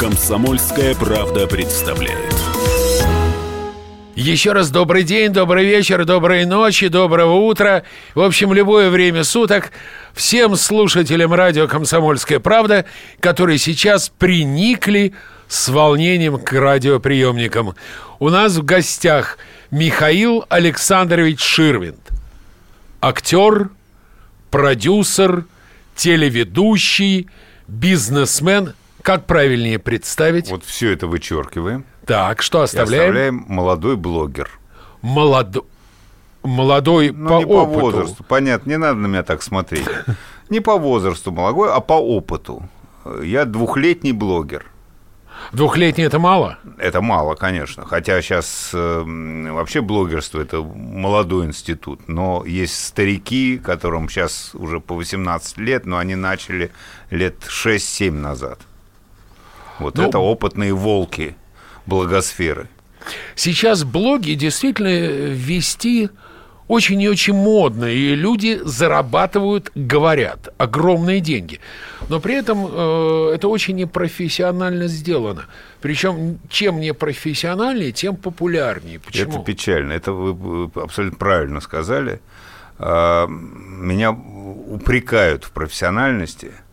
Комсомольская правда представляет. Еще раз добрый день, добрый вечер, доброй ночи, доброго утра. В общем, любое время суток всем слушателям радио «Комсомольская правда», которые сейчас приникли с волнением к радиоприемникам. У нас в гостях Михаил Александрович Ширвинд. Актер, продюсер, телеведущий, бизнесмен – как правильнее представить? Вот все это вычеркиваем. Так, что оставляем? И оставляем молодой блогер. Молодой. Молодой ну, по не опыту. по возрасту, понятно, не надо на меня так смотреть. Не по возрасту молодой, а по опыту. Я двухлетний блогер. Двухлетний это мало? Это мало, конечно. Хотя сейчас э, вообще блогерство это молодой институт. Но есть старики, которым сейчас уже по 18 лет, но они начали лет 6-7 назад. Вот ну, это опытные волки благосферы. Сейчас блоги действительно вести очень и очень модно, и люди зарабатывают, говорят, огромные деньги. Но при этом э, это очень непрофессионально сделано. Причем чем непрофессиональнее, тем популярнее. Почему? Это печально. Это вы абсолютно правильно сказали. А, меня упрекают в профессиональности –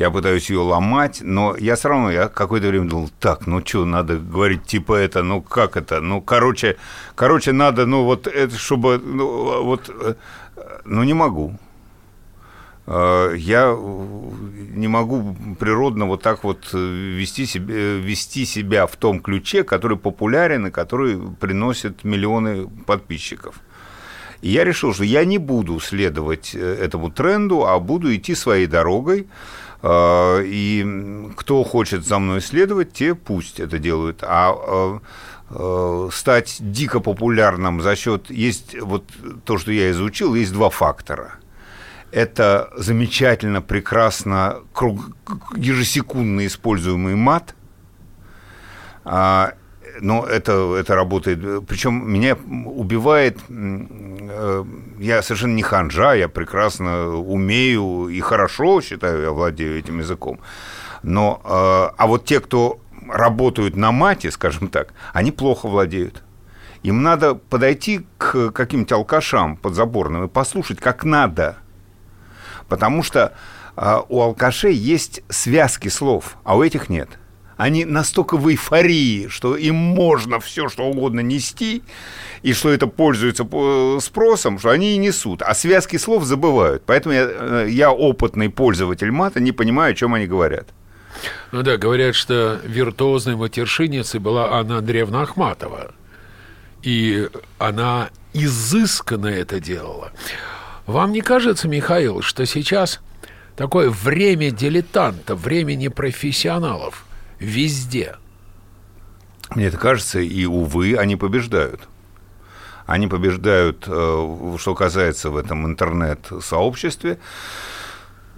я пытаюсь ее ломать, но я все равно, я какое-то время думал, так, ну что, надо говорить типа это, ну как это, ну короче, короче, надо, ну вот это, чтобы, ну вот, э, ну не могу. Э, я не могу природно вот так вот вести себя, вести себя в том ключе, который популярен и который приносит миллионы подписчиков. И я решил, что я не буду следовать э, этому тренду, а буду идти своей дорогой. А, и кто хочет за мной следовать, те пусть это делают. А, а, а стать дико популярным за счет есть вот то, что я изучил, есть два фактора. Это замечательно, прекрасно, круг, ежесекундно используемый мат, но это, это работает. Причем меня убивает... Э, я совершенно не ханжа, я прекрасно умею и хорошо, считаю, я владею этим языком. Но, э, а вот те, кто работают на мате, скажем так, они плохо владеют. Им надо подойти к каким-то алкашам подзаборным и послушать, как надо. Потому что э, у алкашей есть связки слов, а у этих нет они настолько в эйфории, что им можно все, что угодно нести, и что это пользуется спросом, что они и несут, а связки слов забывают. Поэтому я, э, я опытный пользователь мата, не понимаю, о чем они говорят. Ну да, говорят, что виртуозной матершинницей была Анна Андреевна Ахматова. И она изысканно это делала. Вам не кажется, Михаил, что сейчас такое время дилетанта, время непрофессионалов – везде. Мне это кажется, и, увы, они побеждают. Они побеждают, э, что касается в этом интернет-сообществе,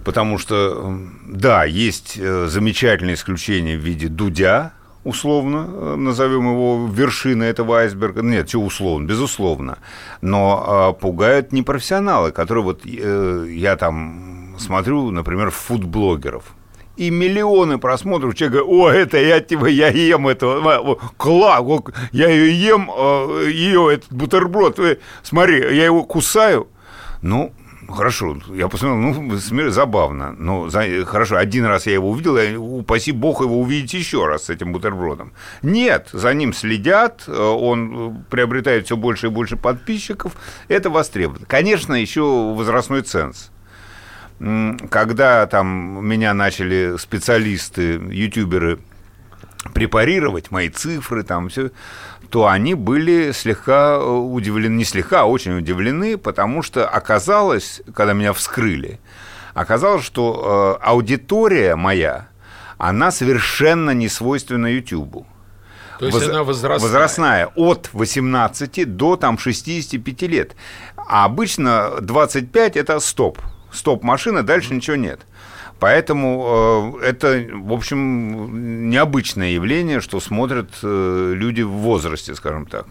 потому что, да, есть э, замечательное исключение в виде Дудя, условно, э, назовем его вершиной этого айсберга. Нет, все условно, безусловно. Но пугают непрофессионалы, которые вот я там смотрю, например, фудблогеров и миллионы просмотров. Человек говорит, о, это я типа, я ем это, класс, я ее ем, а, ее, этот бутерброд, смотри, я его кусаю. Ну, хорошо, я посмотрел, ну, забавно. Ну, хорошо, один раз я его увидел, я, упаси бог его увидеть еще раз с этим бутербродом. Нет, за ним следят, он приобретает все больше и больше подписчиков, это востребовано. Конечно, еще возрастной ценз когда там меня начали специалисты, ютуберы препарировать мои цифры, там все, то они были слегка удивлены, не слегка, а очень удивлены, потому что оказалось, когда меня вскрыли, оказалось, что э, аудитория моя, она совершенно не свойственна Ютубу. То есть Воз... она возрастная. Возрастная от 18 до там 65 лет. А обычно 25 это стоп стоп-машина, дальше ничего нет. Поэтому э, это, в общем, необычное явление, что смотрят э, люди в возрасте, скажем так.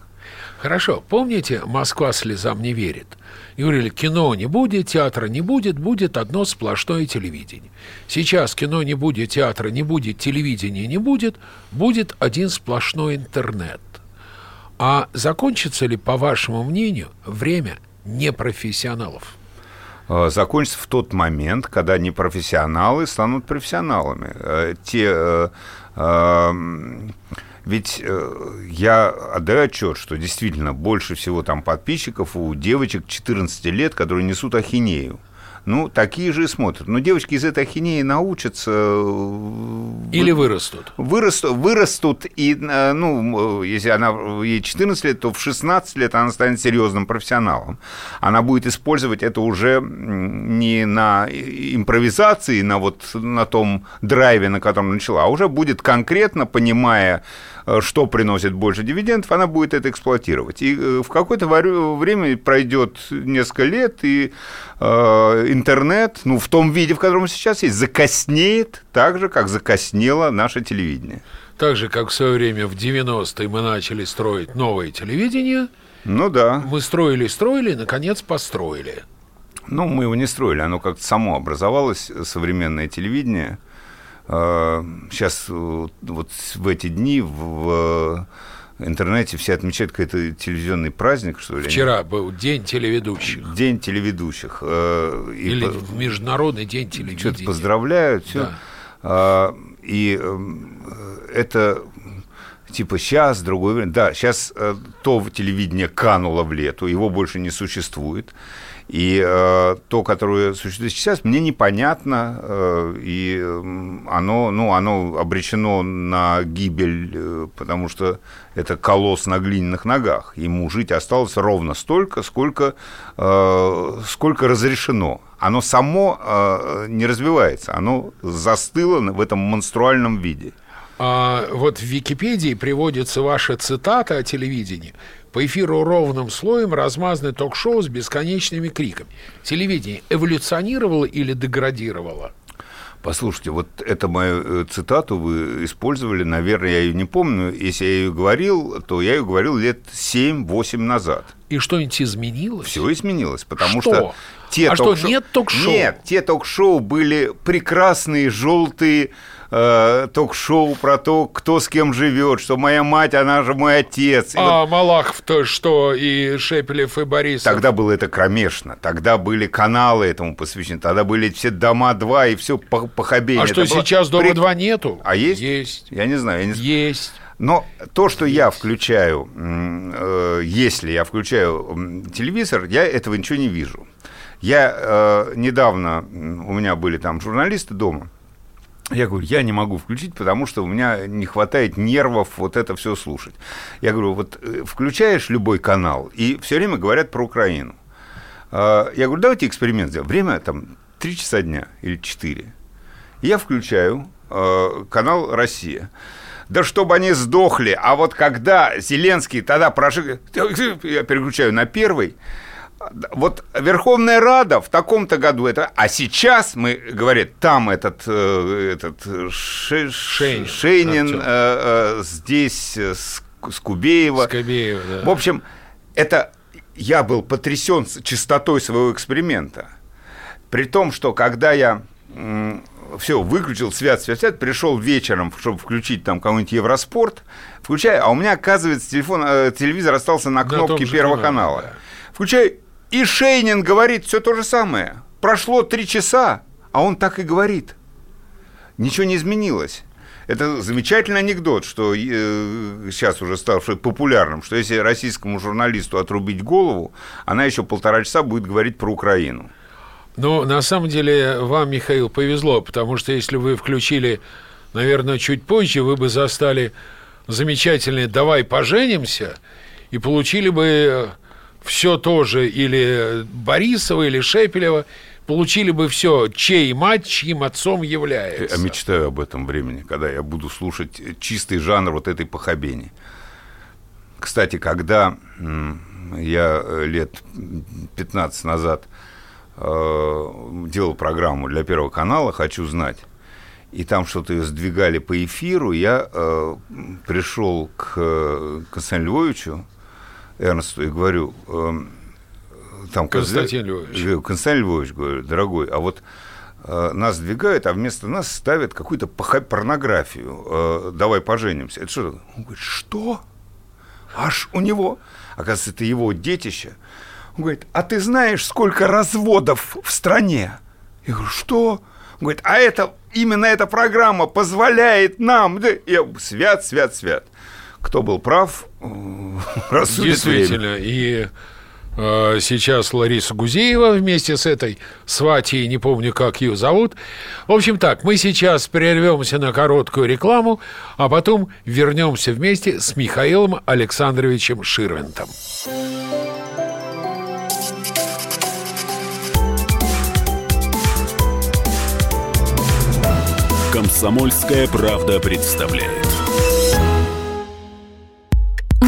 Хорошо. Помните, Москва слезам не верит? И говорили, кино не будет, театра не будет, будет одно сплошное телевидение. Сейчас кино не будет, театра не будет, телевидения не будет, будет один сплошной интернет. А закончится ли, по вашему мнению, время непрофессионалов? Э, закончится в тот момент, когда непрофессионалы станут профессионалами. Э, те э, ведь я отдаю отчет, что действительно больше всего там подписчиков у девочек 14 лет, которые несут ахинею ну, такие же и смотрят. Но девочки из этой ахинеи научатся... Э, Или вырастут. Вырастут, вырастут и, э, ну, если она ей 14 лет, то в 16 лет она станет серьезным профессионалом. Она будет использовать это уже не на импровизации, на вот на том драйве, на котором начала, а уже будет конкретно, понимая, что приносит больше дивидендов, она будет это эксплуатировать. И э, в какое-то время пройдет несколько лет, и э, интернет, ну, в том виде, в котором сейчас есть, закоснеет так же, как закоснело наше телевидение. Так же, как в свое время в 90-е мы начали строить новое телевидение. Ну да. Мы строили, строили, и, наконец, построили. Ну, мы его не строили, оно как-то само образовалось, современное телевидение – Сейчас а, вот в эти дни в интернете все отмечают какой-то телевизионный праздник, что ли? Вчера был День телеведущих. День телеведущих. А, Или по... Международный день телевидения. Что-то поздравляют, все. Да. А, и это типа сейчас, другое время. Да, сейчас э, то телевидение кануло в лету, его больше не существует. И э, то, которое существует сейчас, мне непонятно, э, и оно, ну, оно обречено на гибель, э, потому что это колосс на глиняных ногах. Ему жить осталось ровно столько, сколько, э, сколько разрешено. Оно само э, не развивается, оно застыло в этом монструальном виде. А, вот в Википедии приводится ваша цитата о телевидении. По эфиру ровным слоем размазаны ток-шоу с бесконечными криками. Телевидение эволюционировало или деградировало? Послушайте, вот это мою э, цитату вы использовали, наверное, я ее не помню. Если я ее говорил, то я ее говорил лет 7-8 назад. И что-нибудь изменилось? Все изменилось, потому что, что те а ток-шоу... что, нет ток-шоу? Нет, те ток-шоу были прекрасные, желтые, э, ток-шоу про то, кто с кем живет, что моя мать, она же мой отец. И а вот... Малахов-то что, и Шепелев, и Борисов? Тогда было это кромешно, тогда были каналы этому посвящены, тогда были все дома 2 и все по похабение. А что, это сейчас было... дома 2 нету? А есть? Есть. Я не знаю. Я не... Есть. Но то, что я включаю, э, если я включаю телевизор, я этого ничего не вижу. Я э, недавно, у меня были там журналисты дома, я говорю, я не могу включить, потому что у меня не хватает нервов вот это все слушать. Я говорю, вот э, включаешь любой канал, и все время говорят про Украину. А, я говорю, давайте эксперимент сделаем. Время там 3 часа дня или 4. Я включаю э, канал «Россия». Да чтобы они сдохли. А вот когда Зеленский тогда прошел... Я переключаю на первый вот Верховная Рада в таком-то году это, а сейчас мы говорит, там этот э, этот Ше, Шейнин, Шейнин э, э, здесь Скубеева. Скобеева, да. В общем, это я был потрясен чистотой своего эксперимента. При том, что когда я все, выключил свят, свят, свят, пришел вечером, чтобы включить там кого-нибудь Евроспорт, включаю, а у меня, оказывается, телефон, телевизор остался на кнопке Первого канала. Да. Включаю, и Шейнин говорит все то же самое. Прошло три часа, а он так и говорит. Ничего не изменилось. Это замечательный анекдот, что э, сейчас уже ставший популярным, что если российскому журналисту отрубить голову, она еще полтора часа будет говорить про Украину. Ну, на самом деле, вам, Михаил, повезло, потому что если вы включили, наверное, чуть позже, вы бы застали замечательный «давай поженимся» и получили бы все тоже или Борисова, или Шепелева, получили бы все, чей мать, чьим отцом является. Я мечтаю об этом времени, когда я буду слушать чистый жанр вот этой похабени. Кстати, когда я э, лет 15 назад э, делал программу для Первого канала «Хочу знать», и там что-то сдвигали по эфиру, я э, пришел к Константину Львовичу, Эрнсту и говорю, эм, там Константин Львович. Константин Львович, говорю, дорогой, а вот э, нас двигают, а вместо нас ставят какую-то порнографию. Э, давай поженимся. Это что? Он говорит, что? Аж у него, оказывается, это его детище. Он говорит, а ты знаешь, сколько разводов в стране? Я говорю, что? Он говорит, а это, именно эта программа позволяет нам... Я, свят, свят, свят. Кто был прав, рассудит Действительно, время. и э, сейчас Лариса Гузеева вместе с этой сватей, не помню, как ее зовут. В общем так, мы сейчас прервемся на короткую рекламу, а потом вернемся вместе с Михаилом Александровичем Ширвентом. «Комсомольская правда» представляет.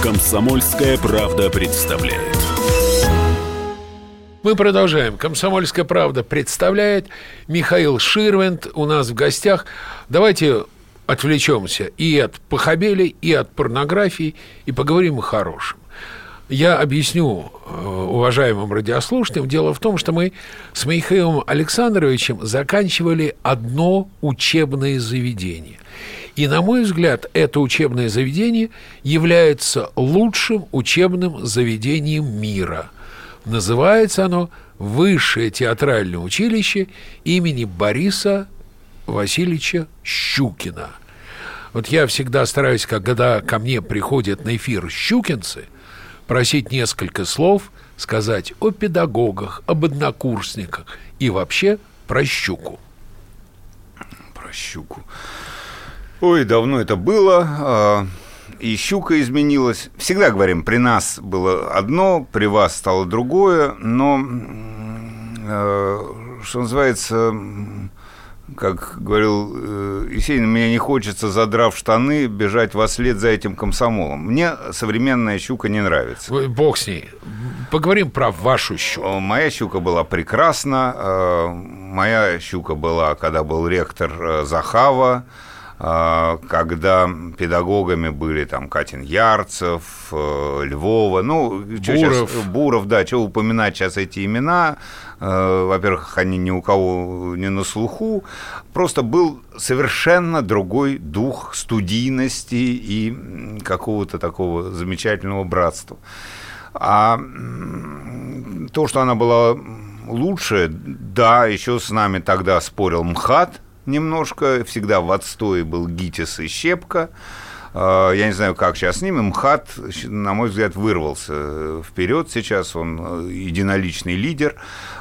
Комсомольская правда представляет. Мы продолжаем. Комсомольская правда представляет Михаил Ширвент у нас в гостях. Давайте отвлечемся и от похабели, и от порнографии, и поговорим о хорошем. Я объясню э, уважаемым радиослушателям. Дело в том, что мы с Михаилом Александровичем заканчивали одно учебное заведение. И, на мой взгляд, это учебное заведение является лучшим учебным заведением мира. Называется оно Высшее театральное училище имени Бориса Васильевича Щукина. Вот я всегда стараюсь, когда ко мне приходят на эфир щукинцы – просить несколько слов, сказать о педагогах, об однокурсниках и вообще про щуку. Про щуку. Ой, давно это было. А, и щука изменилась. Всегда говорим, при нас было одно, при вас стало другое, но, а, что называется, как говорил э, Есенин, мне не хочется, задрав штаны, бежать во след за этим комсомолом. Мне современная щука не нравится. Бог с ней. Поговорим про вашу щуку. Моя щука была прекрасна. Э, моя щука была, когда был ректор э, Захава, когда педагогами были там Катин Ярцев, Львова, ну, Буров. Сейчас, Буров, да, что упоминать сейчас эти имена, Э, во-первых, они ни у кого не на слуху, просто был совершенно другой дух студийности и какого-то такого замечательного братства. А то, что она была лучше, да, еще с нами тогда спорил МХАТ немножко, всегда в отстое был ГИТИС и Щепка, я не знаю, как сейчас с ним. МХАТ, на мой взгляд, вырвался вперед сейчас. Он э, единоличный лидер.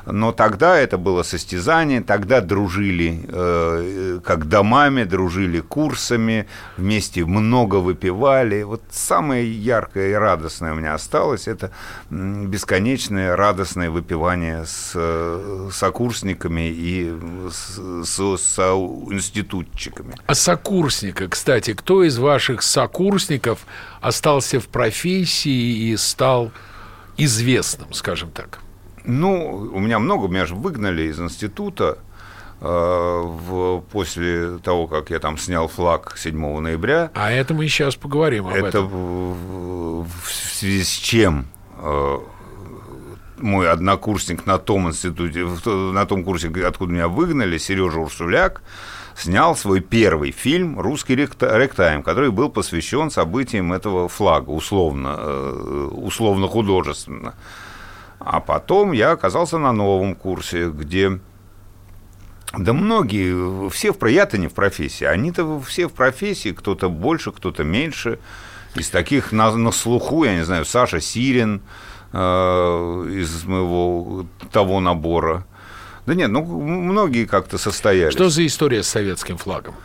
Но тогда это было состязание. Тогда дружили э, как домами, дружили курсами. Вместе много выпивали. Вот самое яркое и радостное у меня осталось. Это бесконечное радостное выпивание с э, сокурсниками и с, с, с институтчиками. А сокурсника, кстати, кто из ваших ваших сокурсников остался в профессии и стал известным, скажем так? Ну, у меня много, меня же выгнали из института э, в, после того, как я там снял флаг 7 ноября. А это мы сейчас поговорим об это этом. Это в, в связи с чем э, мой однокурсник на том институте, на том курсе, откуда меня выгнали, Сережа Урсуляк, снял свой первый фильм «Русский ректайм», который был посвящен событиям этого флага, условно, э, условно художественно. А потом я оказался на новом курсе, где да многие, все в я-то не в профессии, они-то все в профессии, кто-то больше, кто-то меньше. Из таких на, на слуху, я не знаю, Саша Сирин э, из моего того набора – Да нет, ну, многие как-то состоялись. Что за история с советским флагом?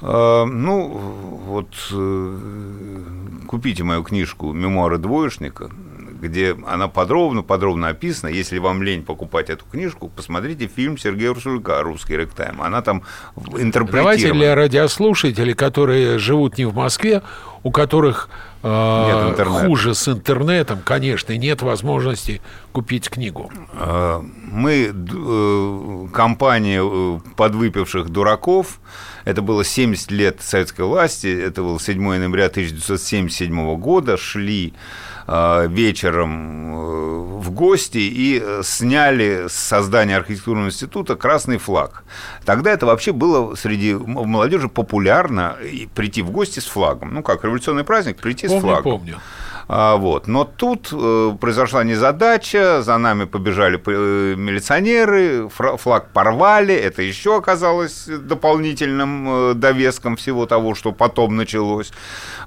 А, ну, вот э, купите мою книжку «Мемуары двоечника», где она подробно-подробно описана. Если вам лень покупать эту книжку, посмотрите фильм Сергея Урсулька «Русский ректайм». Она там интерпретирована. Давайте для радиослушателей, которые живут не в Москве, у которых э, хуже с интернетом, конечно, и нет возможности купить книгу. А, мы э, компания э, подвыпивших дураков. Это было 70 лет советской власти. Это был 7 ноября 1977 года. Шли вечером э, в гости и э, сняли с создания архитектурного института красный флаг. Тогда это вообще было среди молодежи популярно прийти в гости с флагом. Ну, как революционный праздник, прийти помню, с флагом. Помню. А, вот. Но тут э, произошла незадача, за нами побежали э, милиционеры, флаг порвали, это еще оказалось дополнительным э, довеском всего того, что потом началось.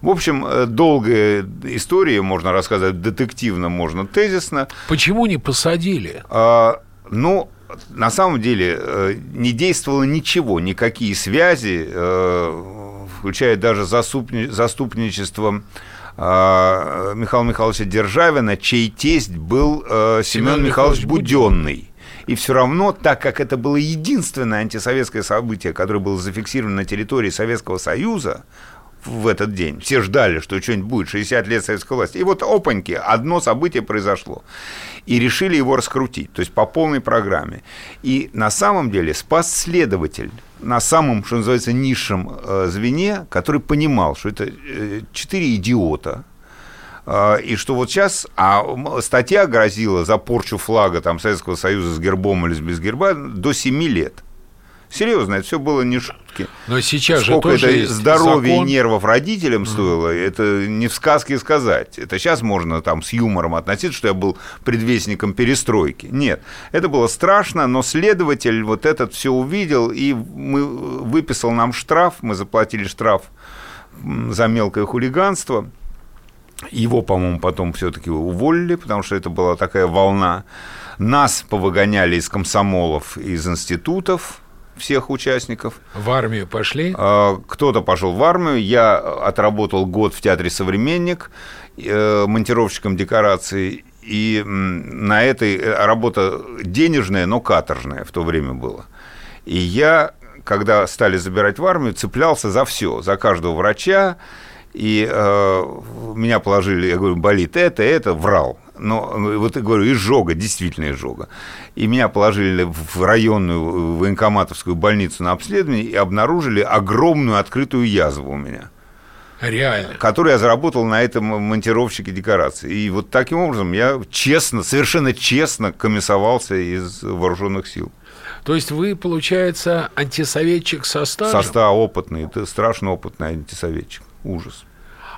В общем, долгая история, можно рассказать детективно, можно тезисно. Почему не посадили? А, ну, на самом деле не действовало ничего, никакие связи, включая даже заступничество Михаила Михайловича Державина, чей тесть был э, Семен Михайлович Буденный. И все равно, так как это было единственное антисоветское событие, которое было зафиксировано на территории Советского Союза, в этот день. Все ждали, что что-нибудь будет, 60 лет советской власти. И вот опаньки, одно событие произошло. И решили его раскрутить, то есть по полной программе. И на самом деле спас следователь на самом, что называется, низшем э, звене, который понимал, что это э, четыре идиота, э, и что вот сейчас, а статья грозила за порчу флага там, Советского Союза с гербом или без герба до 7 лет. Серьезно, это все было не шутки. Но сейчас Сколько же тоже это здоровья закон. и нервов родителям стоило, mm. это не в сказке сказать. Это сейчас можно там с юмором относиться, что я был предвестником перестройки. Нет, это было страшно, но следователь вот этот все увидел и мы выписал нам штраф, мы заплатили штраф за мелкое хулиганство. Его, по-моему, потом все-таки уволили, потому что это была такая волна. Нас повыгоняли из комсомолов, из институтов, всех участников. В армию пошли? А, кто-то пошел в армию. Я отработал год в театре «Современник» э, монтировщиком декораций. И на этой э, работа денежная, но каторжная в то время была. И я, когда стали забирать в армию, цеплялся за все, за каждого врача. И э, меня положили, я говорю, болит это, это, врал но вот я говорю, изжога, действительно изжога. И меня положили в районную военкоматовскую больницу на обследование и обнаружили огромную открытую язву у меня. Реально. Которую я заработал на этом монтировщике декораций. И вот таким образом я честно, совершенно честно комиссовался из вооруженных сил. То есть вы, получается, антисоветчик со стажем? Со опытный, это страшно опытный антисоветчик. Ужас.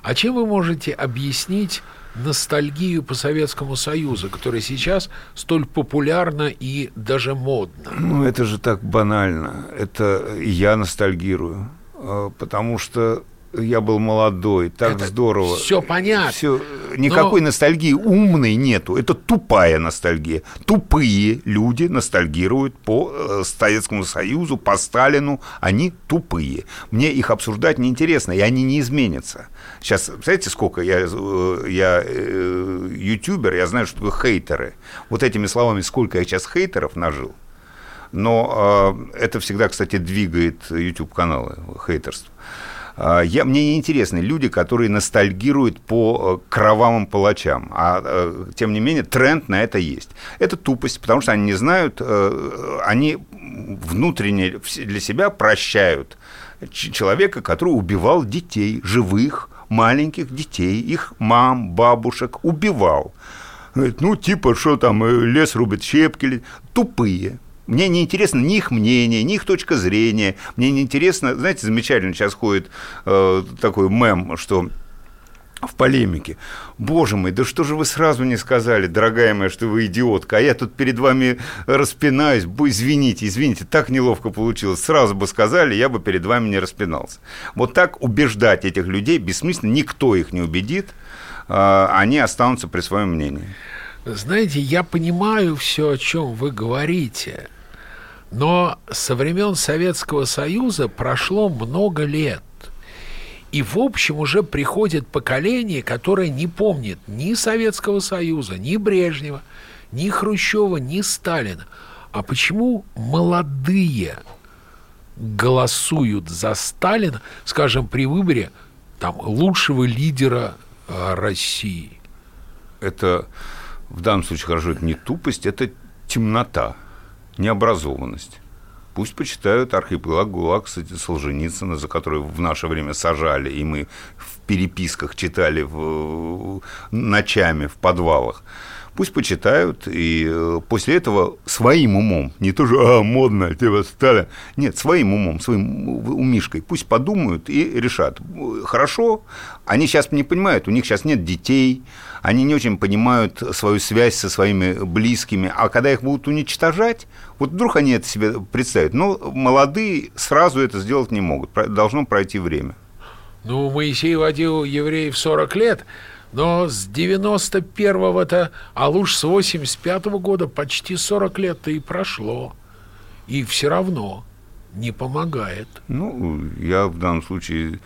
А чем вы можете объяснить ностальгию по Советскому Союзу, которая сейчас столь популярна и даже модна? Ну, это же так банально. Это я ностальгирую. А, потому что я был молодой, так это здорово. Все понятно. Все, никакой Но... ностальгии умной нету. Это тупая ностальгия. Тупые люди ностальгируют по э, Советскому Союзу, по Сталину. Они тупые. Мне их обсуждать неинтересно, и они не изменятся. Сейчас, знаете, сколько я, э, я э, ютубер, я знаю, что такое хейтеры. Вот этими словами, сколько я сейчас хейтеров нажил. Но э, это всегда, кстати, двигает YouTube-каналы, хейтерство. А, я, мне не интересны люди, которые ностальгируют по э, кровавым палачам, а э, тем не менее тренд на это есть. Это тупость, потому что они не знают, э, они внутренне для себя прощают человека, который убивал детей, живых, маленьких детей, их мам, бабушек, убивал. ну, типа, что там, лес рубит, щепки, тупые. Мне не интересно ни их мнение, ни их точка зрения. Мне не интересно, знаете, замечательно сейчас ходит э, такой мем, что в полемике. Боже мой, да что же вы сразу не сказали, дорогая моя, что вы идиотка, а я тут перед вами распинаюсь, извините, извините, так неловко получилось, сразу бы сказали, я бы перед вами не распинался. Вот так убеждать этих людей бессмысленно, никто их не убедит, э, они останутся при своем мнении. Знаете, я понимаю все, о чем вы говорите, Но со времен Советского Союза прошло много лет. И, в общем, уже приходит поколение, которое не помнит ни Советского Союза, ни Брежнева, ни Хрущева, ни Сталина. А почему молодые голосуют за Сталина, скажем, при выборе там, лучшего лидера э, России? Это в данном случае хорошо, это не тупость, это темнота, необразованность. Пусть почитают архипелаг ГУЛАГ кстати, Солженицына, за который в наше время сажали, и мы в переписках читали в, ночами в подвалах. Пусть почитают, и э, после этого своим умом, не то же, а, модно, тебя стали. Нет, своим умом, своим умишкой, пусть подумают и решат. Хорошо, они сейчас не понимают, у них сейчас нет детей, они не очень понимают свою связь со своими близкими, а когда их будут уничтожать, вот вдруг они это себе представят. Но молодые сразу это сделать не могут, должно пройти время. Ну, Моисей водил евреев 40 лет, но с 91-го-то, а лучше с 85-го года почти 40 лет-то и прошло. И все равно не помогает. Ну, я в данном случае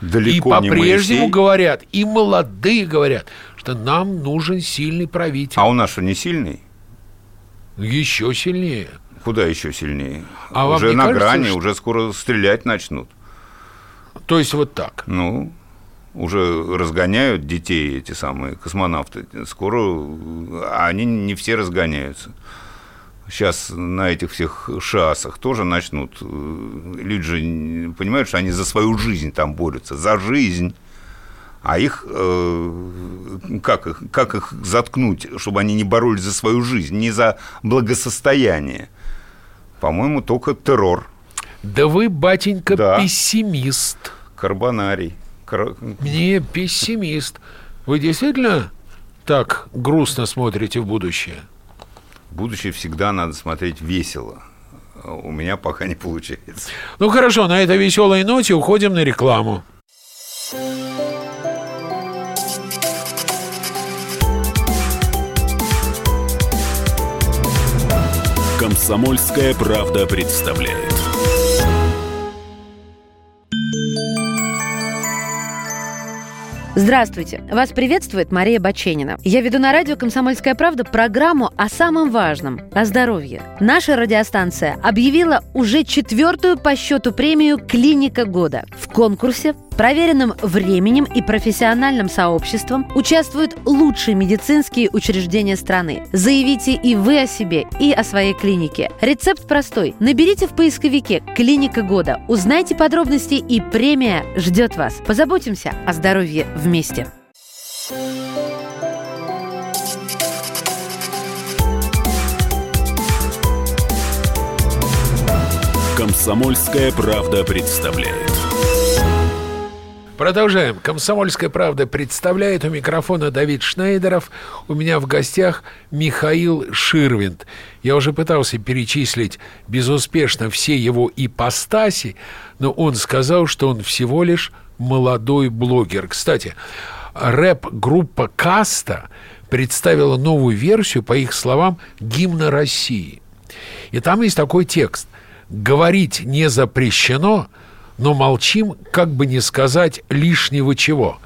далеко и по-прежнему говорят, и молодые говорят, что нам нужен сильный правитель. А у нас что, не сильный? Еще сильнее. Куда еще сильнее? А уже на кажется, грани, что... уже скоро стрелять начнут. То есть вот так? Ну, уже разгоняют детей эти самые космонавты. Скоро они не все разгоняются. Сейчас на этих всех шассах тоже начнут. Люди же понимают, что они за свою жизнь там борются. За жизнь. А их э, как, их, как их заткнуть, чтобы они не боролись за свою жизнь, не за благосостояние? По-моему, только террор. Да вы, батенька, да. пессимист. Карбонарий. Не пессимист. Вы действительно так грустно смотрите в будущее? В будущее всегда надо смотреть весело. У меня пока не получается. Ну хорошо, на этой веселой ноте уходим на рекламу. Комсомольская правда представляет. Здравствуйте! Вас приветствует Мария Баченина. Я веду на радио «Комсомольская правда» программу о самом важном – о здоровье. Наша радиостанция объявила уже четвертую по счету премию «Клиника года». В конкурсе проверенным временем и профессиональным сообществом участвуют лучшие медицинские учреждения страны. Заявите и вы о себе, и о своей клинике. Рецепт простой. Наберите в поисковике «Клиника года», узнайте подробности и премия ждет вас. Позаботимся о здоровье вместе. Комсомольская правда представляет. Продолжаем. «Комсомольская правда» представляет у микрофона Давид Шнейдеров. У меня в гостях Михаил Ширвинд. Я уже пытался перечислить безуспешно все его ипостаси, но он сказал, что он всего лишь молодой блогер. Кстати, рэп-группа «Каста» представила новую версию, по их словам, гимна России. И там есть такой текст. «Говорить не запрещено», но молчим, как бы не сказать лишнего чего.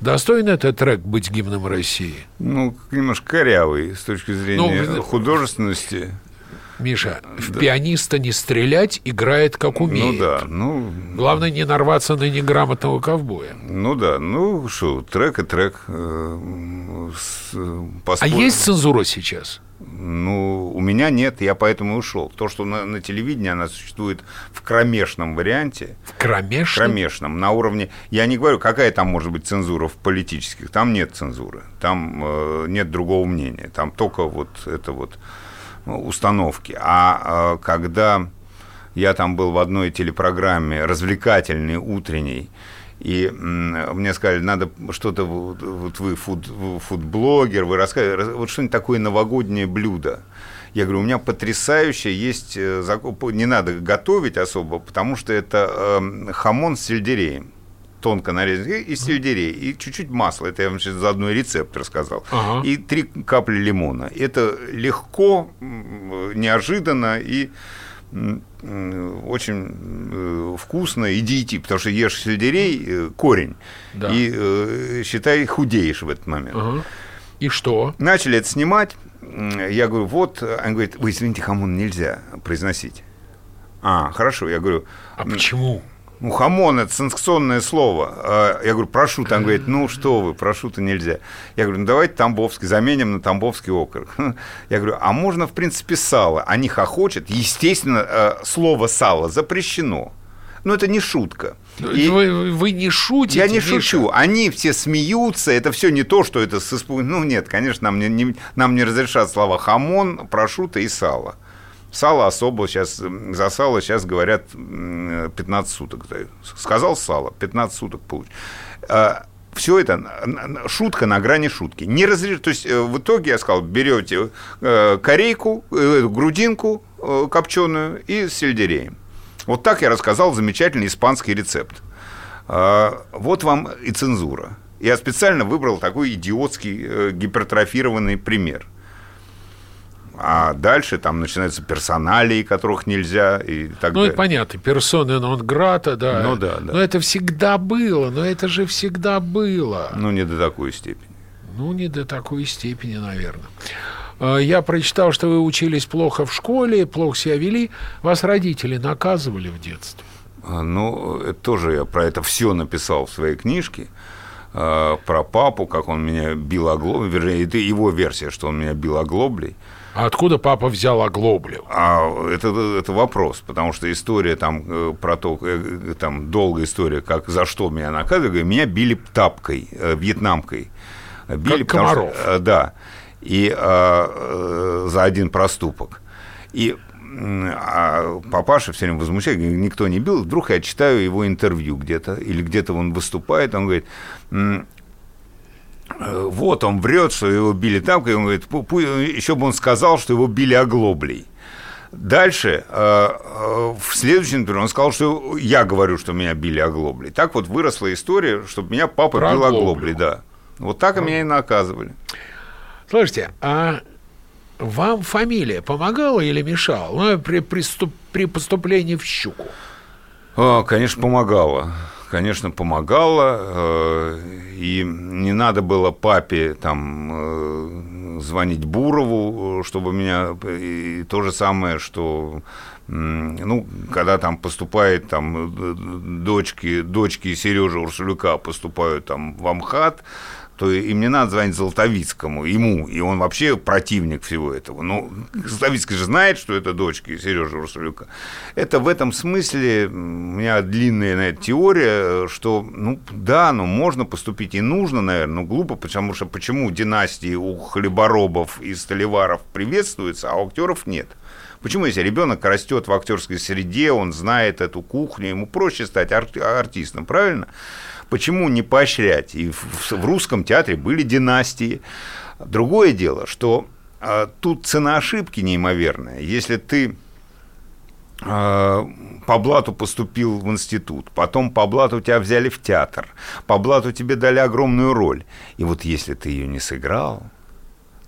Достоин этот трек быть гимном России? Ну, немножко корявый с точки зрения ну, художественности. Миша, в да. пианиста не стрелять, играет как умеет. Ну да, ну... Главное не нарваться на неграмотного ковбоя. Ну да, ну что, трек и трек. Э, с. А есть цензура сейчас? Ну, у меня нет, я поэтому и ушел. То, что на, на телевидении она существует в кромешном варианте. В кромешном? Кромешном, на уровне... Я не говорю, какая там может быть цензура в политических. Там нет цензуры, там э, нет другого мнения. Там только вот это вот ну, установки. А э, когда я там был в одной телепрограмме развлекательной, утренней, и мне сказали, надо что-то, вот вы фуд, фудблогер, вы рассказываете, вот что-нибудь такое новогоднее блюдо. Я говорю, у меня потрясающее есть, э, не надо готовить особо, потому что это э, хамон с сельдереем тонко нарезанный, и сельдерей, и чуть-чуть масла. Это я вам сейчас заодно рецепт рассказал. Ага. И три капли лимона. Это легко, неожиданно и очень э, вкусно и диети, потому что ешь сельдерей, э, корень, Да. и э, считай худеешь в этот момент. Ага. И что? Начали это снимать. Я говорю, вот, он говорит, вы извините, хамон нельзя произносить. А, хорошо, я говорю, А почему? Ну, хамон – это санкционное слово. А, Я говорю, прошутто. Он говорит, ну, что вы, прошутто нельзя. Я говорю, ну, давайте Тамбовский, заменим на Тамбовский окорок. Я говорю, а можно, в принципе, сало? Они хохочут. Естественно, э, слово «сало» запрещено. Но это не шутка. И- Вы, вы не шутите, я не Миша? шучу. Они все смеются. Это все не то, что это с испуг- Ну, нет, конечно, нам не, не- нам не разрешат слова хамон, прошута и сало. Сало особо сейчас, за сало сейчас говорят м, 15 суток. Сказал сало, 15 суток получишь. Все это шутка на грани шутки. Не разреш... То есть э, в итоге я сказал, берете э, корейку, э, грудинку копченую и с сельдереем. Вот так я рассказал замечательный испанский рецепт. А, Вот вам и цензура. Я специально выбрал такой идиотский гипертрофированный пример. А дальше там начинаются персоналии, которых нельзя и так Ну, далее. это понятно, персоны нон грата, да. Ну да, да. Но это всегда было, но это же всегда было. Ну, не до такой степени. Ну, не до такой степени, наверное. А, Я прочитал, что вы учились плохо в школе, плохо себя вели. Вас родители наказывали в детстве. А, Ну, это тоже я про это все написал в своей книжке. а, Про папу, как он меня бил оглоблей. Вернее, это его версия, что он меня бил оглоблей. А откуда папа взял оглоблю? А это, это вопрос, потому что история там э, про то, э, там долгая история, как за что меня наказывали, меня били тапкой, э, вьетнамкой. Били, что- комаров. э, да, и а, э, за один проступок. И а папаша все время возмущает, говорит, никто не бил. Вдруг я читаю его интервью где-то, или где-то он выступает, он говорит, э, вот он врет, что его били тапкой, он говорит, «Пу- пу- еще бы он сказал, что его били оглоблей. Дальше, э, э, в следующем интервью он сказал, что я говорю, что меня били оглоблей. Так вот выросла история, чтобы меня папа Про бил оглоблей, да. Вот так и меня и наказывали. Слушайте, а вам фамилия помогала или мешала? Ну, при, приступ- при поступлении в щуку. А, Конечно, помогало. Конечно, помогало. э, И не надо было папе там э, звонить Бурову, чтобы меня... И то же самое, что ну, когда там поступает там э, дочки, дочки Сережи Урсулюка поступают там в Амхат, то им не надо звонить Золотовицкому, ему, и он вообще противник всего этого. Ну, Золотовицкий же знает, что это дочки Сережи Урсулюка. Это в этом смысле у меня длинная на это теория, что, ну, да, ну, можно поступить и нужно, наверное, но глупо, потому что почему династии у хлеборобов и столеваров приветствуются, а у актеров нет? Почему, если ребенок растет в актерской среде, он знает эту кухню, ему проще стать ар- артистом, правильно? Почему не поощрять? И в, в русском театре были династии. Другое дело, что а, тут цена ошибки неимоверная. Если ты а, по блату поступил в институт, потом по блату тебя взяли в театр, по блату тебе дали огромную роль, и вот если ты ее не сыграл,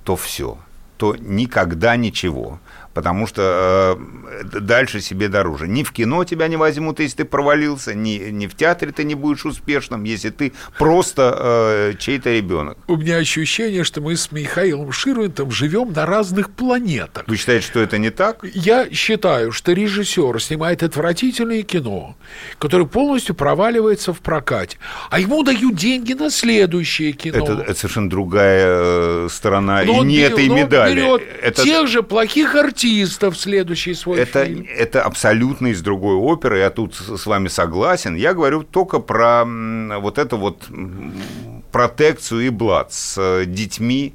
то все, то никогда ничего. Потому что э, дальше себе дороже. Ни в кино тебя не возьмут, если ты провалился, ни, ни в театре ты не будешь успешным, если ты просто э, чей-то ребенок. У меня ощущение, что мы с Михаилом Ширвинтом живем на разных планетах. Вы считаете, что это не так? Я считаю, что режиссер снимает отвратительное кино, которое полностью проваливается в прокате, а ему дают деньги на следующее кино. Это, это совершенно другая э, сторона Но и не берет- этой медали. Это, тех же плохих артистов в следующий свой это, фильм. это абсолютно из другой оперы. Я тут с вами согласен. Я говорю только про вот эту вот протекцию и блат с э, детьми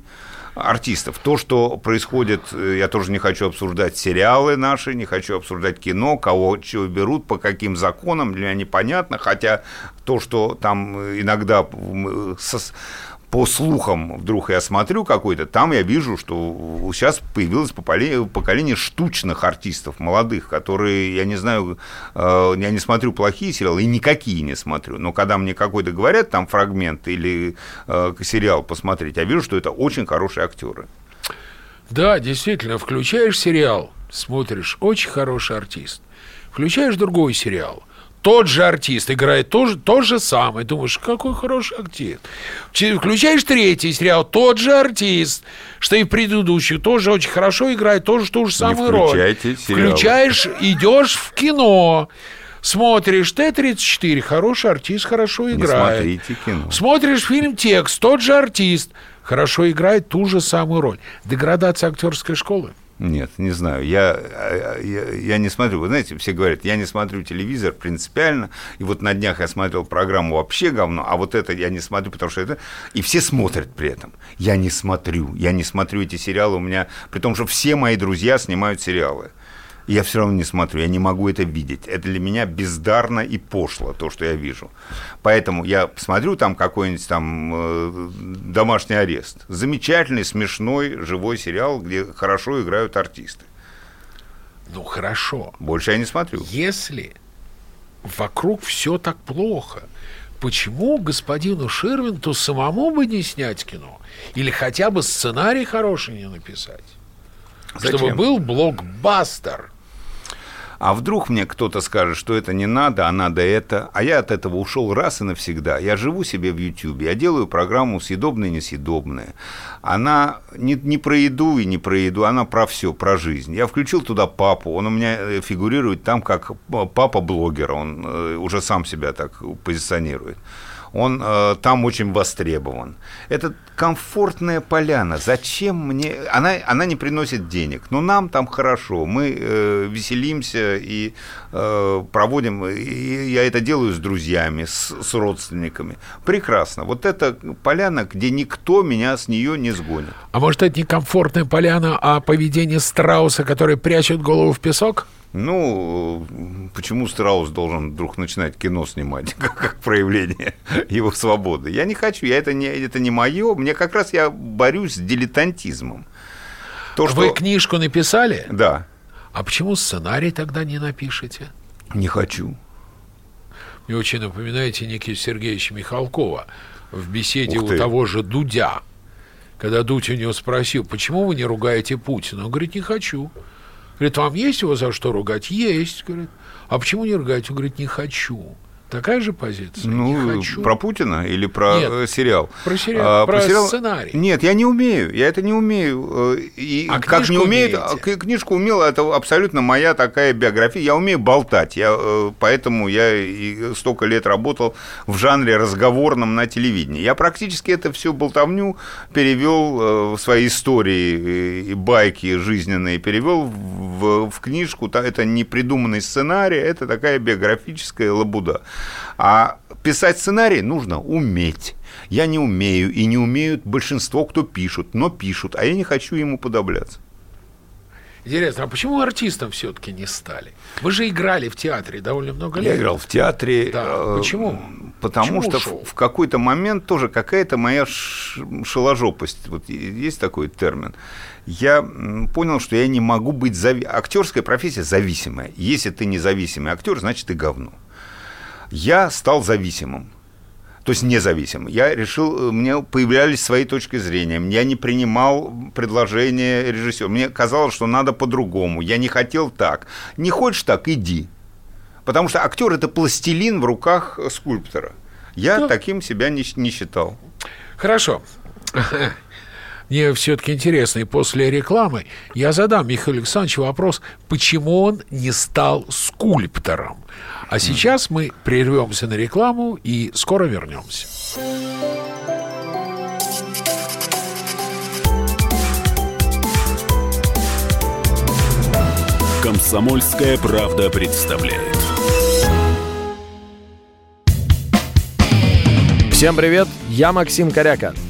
артистов. То, что происходит, э, я тоже не хочу обсуждать сериалы наши, не хочу обсуждать кино, кого чего берут, по каким законам, для меня непонятно, хотя то, что там э, иногда по слухам вдруг я смотрю какой-то, там я вижу, что сейчас появилось поколение, поколение штучных артистов, молодых, которые, я не знаю, э, я не смотрю плохие сериалы и никакие не смотрю, но когда мне какой-то говорят там фрагмент или э, сериал посмотреть, я вижу, что это очень хорошие актеры. Да, действительно, включаешь сериал, смотришь, очень хороший артист. Включаешь другой сериал – тот же артист играет то же, то же самое. Думаешь, какой хороший артист. Включаешь третий сериал, тот же артист, что и в предыдущих, тоже очень хорошо играет, тоже ту же самую роль. Сериалы. Включаешь, идешь в кино. Смотришь Т-34, хороший артист, хорошо играет. Не смотрите кино. Смотришь фильм «Текст», тот же артист, хорошо играет ту же самую роль. Деградация актерской школы. Нет, не знаю. Я, я, я не смотрю. Вы знаете, все говорят, я не смотрю телевизор принципиально. И вот на днях я смотрел программу вообще говно, а вот это я не смотрю, потому что это... И все смотрят при этом. Я не смотрю. Я не смотрю эти сериалы. У меня... При том, что все мои друзья снимают сериалы я все равно не смотрю, я не могу это видеть. Это для меня бездарно и пошло, то, что я вижу. Поэтому я смотрю там какой-нибудь там э, домашний арест. Замечательный, смешной, живой сериал, где хорошо играют артисты. Ну, хорошо. Больше я не смотрю. Если вокруг все так плохо, почему господину Ширвинту самому бы не снять кино? Или хотя бы сценарий хороший не написать? Зачем? Чтобы был блокбастер. А вдруг мне кто-то скажет, что это не надо, а надо это, а я от этого ушел раз и навсегда. Я живу себе в Ютьюбе, я делаю программу «Съедобное и несъедобное». Она не, не про еду и не про еду, она про все, про жизнь. Я включил туда папу, он у меня э, фигурирует там как папа блогера, он э, уже сам себя так позиционирует он э, там очень востребован. Это комфортная поляна. Зачем мне... Она, она не приносит денег, но нам там хорошо. Мы э, веселимся и э, проводим... И я это делаю с друзьями, с, с родственниками. Прекрасно. Вот это поляна, где никто меня с нее не сгонит. А может, это не комфортная поляна, а поведение страуса, который прячет голову в песок? Ну, почему Страус должен вдруг начинать кино снимать, как, как проявление его свободы? Я не хочу, я это не, это не мое. Мне как раз я борюсь с дилетантизмом. То, что... Вы книжку написали? Да. А почему сценарий тогда не напишете? Не хочу. Мне очень напоминаете Никита Сергеевича Михалкова в беседе у того же Дудя. Когда Дудь у него спросил, почему вы не ругаете Путина? Он говорит, не хочу. Говорит, вам есть его за что ругать? Есть. Говорит, а почему не ругать? Он говорит, не хочу. Такая же позиция. Ну, про Путина или про Нет, э, сериал? Про сериал, а, про, про сериал... сценарий. Нет, я не умею, я это не умею. Э, и а как не умею, умеете? книжку умел, это абсолютно моя такая биография. Я умею болтать, я, э, поэтому я и столько лет работал в жанре разговорном на телевидении. Я практически это все болтовню перевел в свои истории и байки жизненные, перевел в, в книжку. Это не придуманный сценарий, это такая биографическая лабуда. А писать сценарий нужно уметь. Я не умею, и не умеют большинство, кто пишут, но пишут, а я не хочу ему подобляться. Интересно, а почему артистом все-таки не стали? Вы же играли в театре довольно много лет. Я играл в театре. Да. Э, почему? Потому почему что ушел? в какой-то момент тоже какая-то моя шеложопость, вот есть такой термин. Я понял, что я не могу быть зави... актерская профессия зависимая. Если ты независимый актер, значит ты говно я стал зависимым. То есть независимым. Я решил, э, мне появлялись свои точки зрения. Я не принимал предложения режиссера. Мне казалось, что надо по-другому. Я не хотел так. Не хочешь так, иди. Потому что актер это пластилин в руках скульптора. Я ну, таким себя не, не считал. Хорошо. Мне все-таки интересно, и после рекламы я задам Михаилу Александровичу вопрос, почему он не стал скульптором. А сейчас мы прервемся на рекламу и скоро вернемся. Комсомольская правда представляет. Всем привет, я Максим Коряка.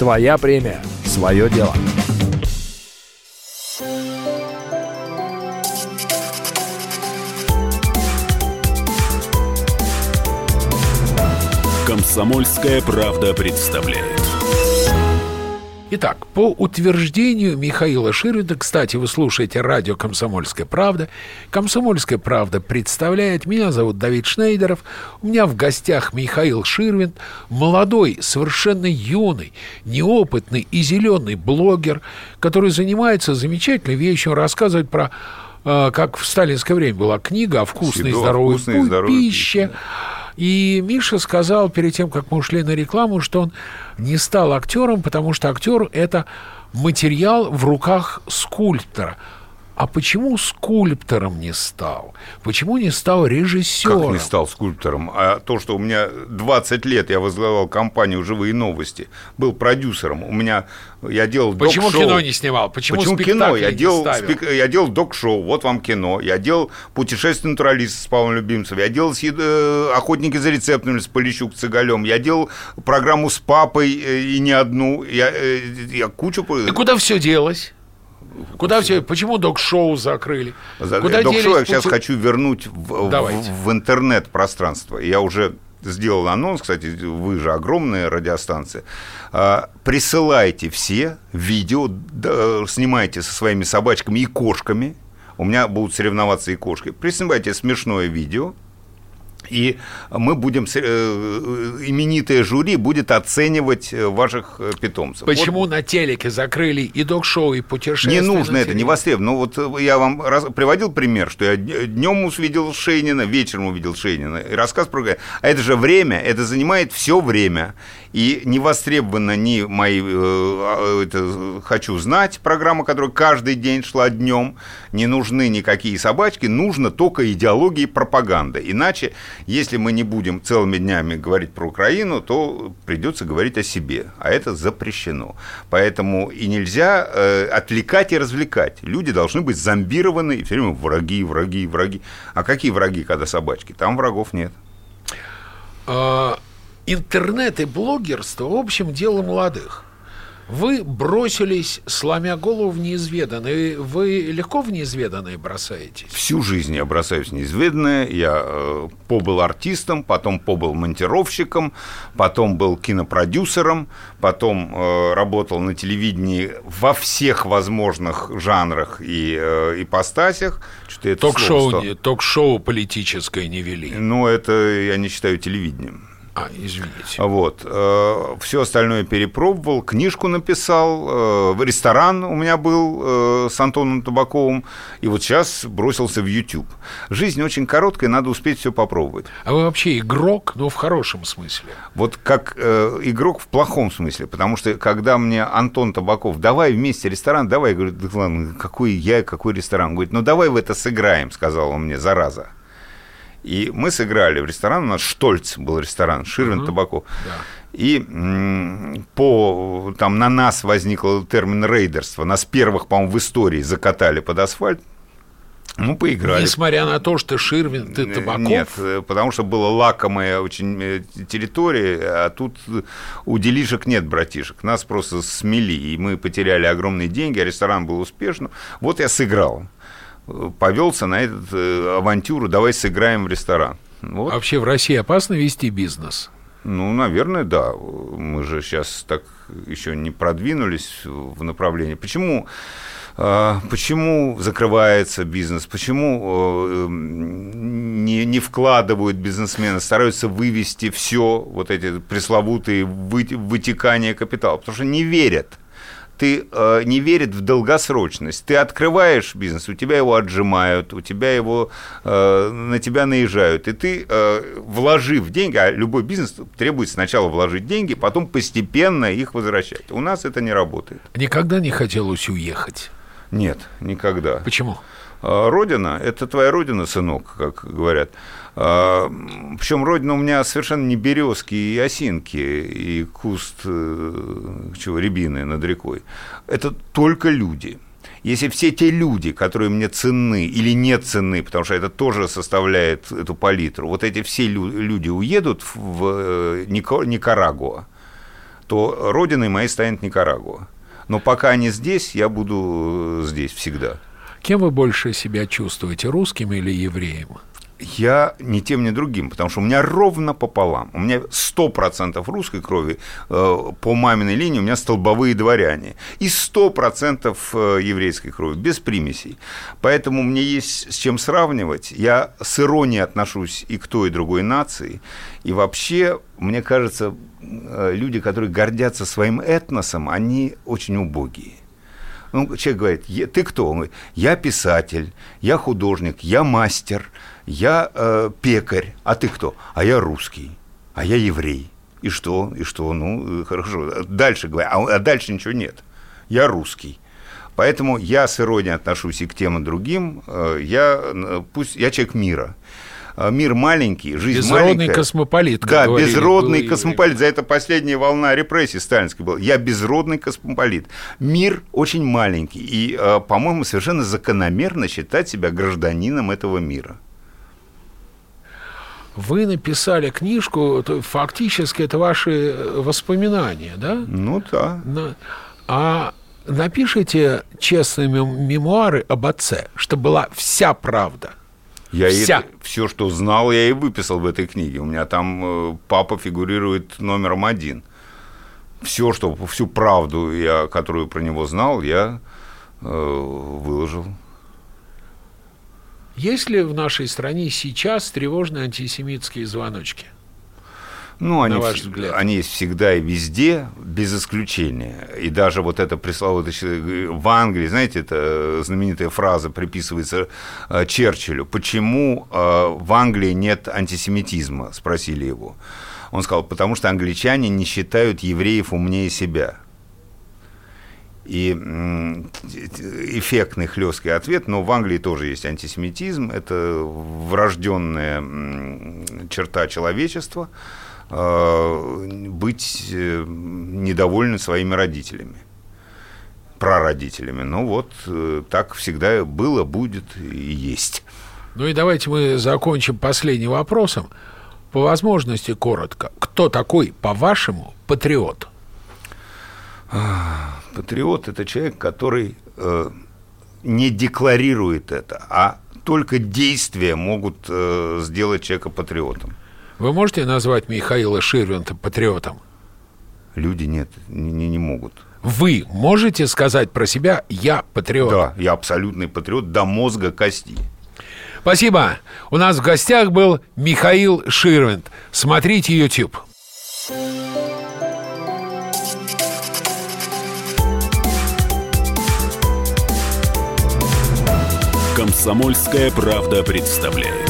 Твоя премия. Свое дело. «Комсомольская правда» представляет. Итак, по утверждению Михаила Ширвинда, кстати, вы слушаете радио «Комсомольская правда». «Комсомольская правда» представляет, меня зовут Давид Шнейдеров, у меня в гостях Михаил Ширвинд, молодой, совершенно юный, неопытный и зеленый блогер, который занимается замечательной вещью, рассказывает про э, как в сталинское время была книга о вкусной и Всегда здоровой вкусной здоровой пище. пище, И Миша сказал перед тем, как мы ушли на рекламу, что он не стал актером, потому что актер это материал в руках скульптора. А почему скульптором не стал? Почему не стал режиссером? Как не стал скульптором? А то, что у меня 20 лет я возглавлял компанию «Живые новости», был продюсером, у меня я делал Почему док-шоу. кино не снимал? Почему, Почему кино? Я делал, спек- я делал док-шоу, вот вам кино. Я делал путешествие натуралиста с Павлом Любимцевым. Я делал э, охотники за рецептами с Полищук Цыгалем. Я делал программу с папой э, и не одну. Я, э, я кучу... И куда все делось? Куда все? Почему док-шоу закрыли? За- Куда Док-шоу я сейчас хочу вернуть в, в- в интернет-пространство. Я уже сделал анонс, кстати, вы же огромная радиостанция. А, Присылайте все видео, снимайте со своими собачками и кошками. У меня будут соревноваться и кошки. Присылайте смешное видео, и мы будем, э, именитое жюри будет оценивать э, ваших э, питомцев. Вот Почему на телеке закрыли и док-шоу, и путешествия? не нужно это, не востребовано. Ну вот э, я вам раз- приводил пример, что я днем увидел Шейнина, вечером увидел Шейнина. И рассказ про... А это же время, это занимает все время. И не востребовано ни мои... э, а, это, «Хочу знать» программа, которая каждый день шла днем. Не нужны никакие собачки, нужно только идеология и пропаганда. Иначе, если мы не будем целыми днями говорить про Украину, то придется говорить о себе. А это запрещено. Поэтому и нельзя э, отвлекать и развлекать. Люди должны быть зомбированы и все время враги, враги, враги. А какие враги, когда собачки? Там врагов нет. А, интернет и блогерство, в общем, дело молодых. Вы бросились, сломя голову в неизведанное. Вы легко в неизведанное бросаетесь? Всю жизнь я бросаюсь в неизведанное. Я э, побыл артистом, потом побыл монтировщиком, потом был кинопродюсером, потом э, работал на телевидении во всех возможных жанрах и э, ипостасях. Ток-шоу, не- ток-шоу политическое не вели. Ну, это я не считаю телевидением. А, извините. Вот. Все остальное перепробовал, книжку написал, э, в ресторан у меня был э, с Антоном Табаковым, и вот сейчас бросился в YouTube. Жизнь очень короткая, надо успеть все попробовать. А вы вообще игрок, но в хорошем смысле. Вот как э, игрок в плохом смысле, потому что когда мне Антон Табаков, давай вместе ресторан, давай, я говорю, да ладно, какой я, какой ресторан? Он говорит, ну давай в это сыграем, сказал он мне, зараза. И мы сыграли в ресторан, у нас Штольц был ресторан, Ширвин Табаков. И м, по, там на нас возник термин рейдерство. Нас первых, по-моему, в истории закатали под асфальт. Ну, поиграли. Несмотря на то, что Ширвин, ты Табаков. Нет, потому что была лакомая очень э, территория, а тут у делишек нет братишек. Нас просто смели, и мы потеряли огромные деньги, а ресторан был успешным. Вот я сыграл. Повелся на эту э, авантюру, давай сыграем в ресторан. Вот. Вообще в России опасно вести бизнес? Ну, наверное, да. Мы же сейчас так еще не продвинулись в направлении. Почему, э, почему закрывается бизнес? Почему э, не, не вкладывают бизнесмены, стараются вывести все, вот эти пресловутые вы- вытекания капитала? Потому что не верят ты э, не верит в долгосрочность. Ты открываешь бизнес, у тебя его отжимают, у тебя его э, на тебя наезжают, и ты э, вложив деньги, а любой бизнес требует сначала вложить деньги, потом постепенно их возвращать. У нас это не работает. Никогда не хотелось уехать. Нет, никогда. Почему? А, Родина – это твоя родина, сынок, как говорят. Причем родина у меня совершенно не березки и осинки, и куст э, чего, рябины над рекой. Это только люди. Если все те люди, которые мне ценны или не ценны, потому что это тоже составляет эту палитру, вот эти все лю- люди уедут в э, Никарагуа, то родиной моей станет Никарагуа. Но пока они здесь, я буду э, здесь всегда. Кем вы больше себя чувствуете, русским или евреем? я ни тем, ни другим, потому что у меня ровно пополам. У меня 100% русской крови э, по маминой линии, у меня столбовые дворяне. И 100% э, еврейской крови, без примесей. Поэтому мне есть с чем сравнивать. Я с иронией отношусь и к той, и другой нации. И вообще, мне кажется, э, люди, которые гордятся своим этносом, они очень убогие. Ну, человек говорит, ты кто? Он говорит, я писатель, я художник, я мастер, я э, пекарь. А ты кто? А я русский, а я еврей. И что? И что? Ну, хорошо. Дальше говорю, а, а дальше ничего нет. Я русский. Поэтому я с иронией отношусь и к тем, и другим. Э, я, э, пусть, я человек мира. А, мир маленький, жизнь безродный маленькая. космополит. Да, говорили, безродный космополит. За это последняя волна репрессий сталинской была. Я безродный космополит. Мир очень маленький. И, а, по-моему, совершенно закономерно считать себя гражданином этого мира. Вы написали книжку, то фактически это ваши э, воспоминания, да? Ну да. А напишите честные мемуары об отце, чтобы была вся правда. Я Вся. Это, все, что знал, я и выписал в этой книге. У меня там э, папа фигурирует номером один. Все, что, всю правду, я, которую про него знал, я э, выложил. Есть ли в нашей стране сейчас тревожные антисемитские звоночки? Ну, они, ваш взгляд? они есть всегда и везде, без исключения. И даже вот это пресловутое в Англии, знаете, это знаменитая фраза приписывается э, Черчиллю. Почему э, в Англии нет антисемитизма? Спросили его. Он сказал, потому что англичане не считают евреев умнее себя. И эффектный хлесткий ответ, но в Англии тоже есть антисемитизм, это врожденная черта человечества – Э, быть э, недовольны своими родителями, прародителями. Ну вот э, так всегда было, будет и есть. Ну и давайте мы закончим последним вопросом. По возможности коротко. Кто такой, по-вашему, патриот? Патриот – это человек, который э, не декларирует это, а только действия могут э, сделать человека патриотом. Вы можете назвать Михаила Ширвинта патриотом? Люди нет, не, не могут. Вы можете сказать про себя «я патриот»? Да, я абсолютный патриот до мозга кости. Спасибо. У нас в гостях был Михаил Ширвинт. Смотрите YouTube. Комсомольская правда представляет.